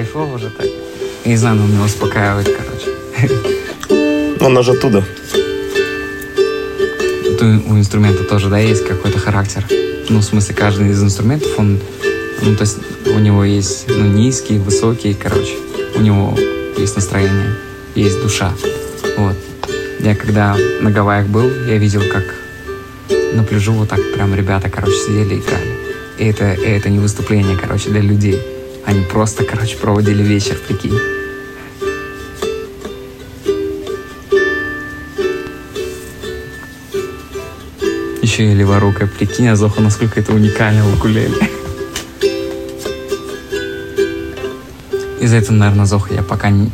кайфово уже так. Не знаю, но меня успокаивает, короче. Ну, она же оттуда. У инструмента тоже, да, есть какой-то характер. Ну, в смысле, каждый из инструментов, он, ну, то есть у него есть, ну, низкий, высокий, короче. У него есть настроение, есть душа. Вот. Я когда на Гавайях был, я видел, как на пляжу вот так прям ребята, короче, сидели и играли. И это, и это не выступление, короче, для людей. Они просто, короче, проводили вечер, прикинь. Еще и леворукая, прикинь, Азоха, насколько это уникально в укулеле. Из-за этого, наверное, Зоха я пока не,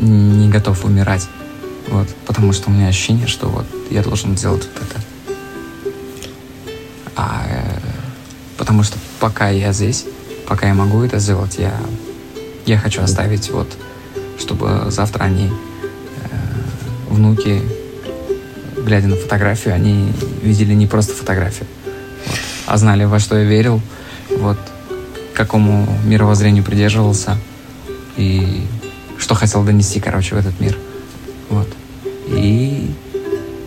не готов умирать. Вот, потому что у меня ощущение, что вот я должен сделать вот это. А, э, потому что пока я здесь, пока я могу это сделать, я, я хочу оставить вот, чтобы завтра они, э, внуки, глядя на фотографию, они видели не просто фотографию, вот, а знали, во что я верил, вот, какому мировоззрению придерживался и что хотел донести, короче, в этот мир. Вот. И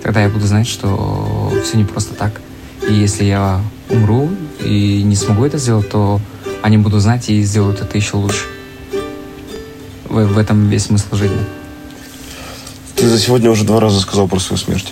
тогда я буду знать, что все не просто так. И если я умру и не смогу это сделать, то они будут знать и сделают это еще лучше. В, в этом весь смысл жизни. Ты за сегодня уже два раза сказал про свою смерть.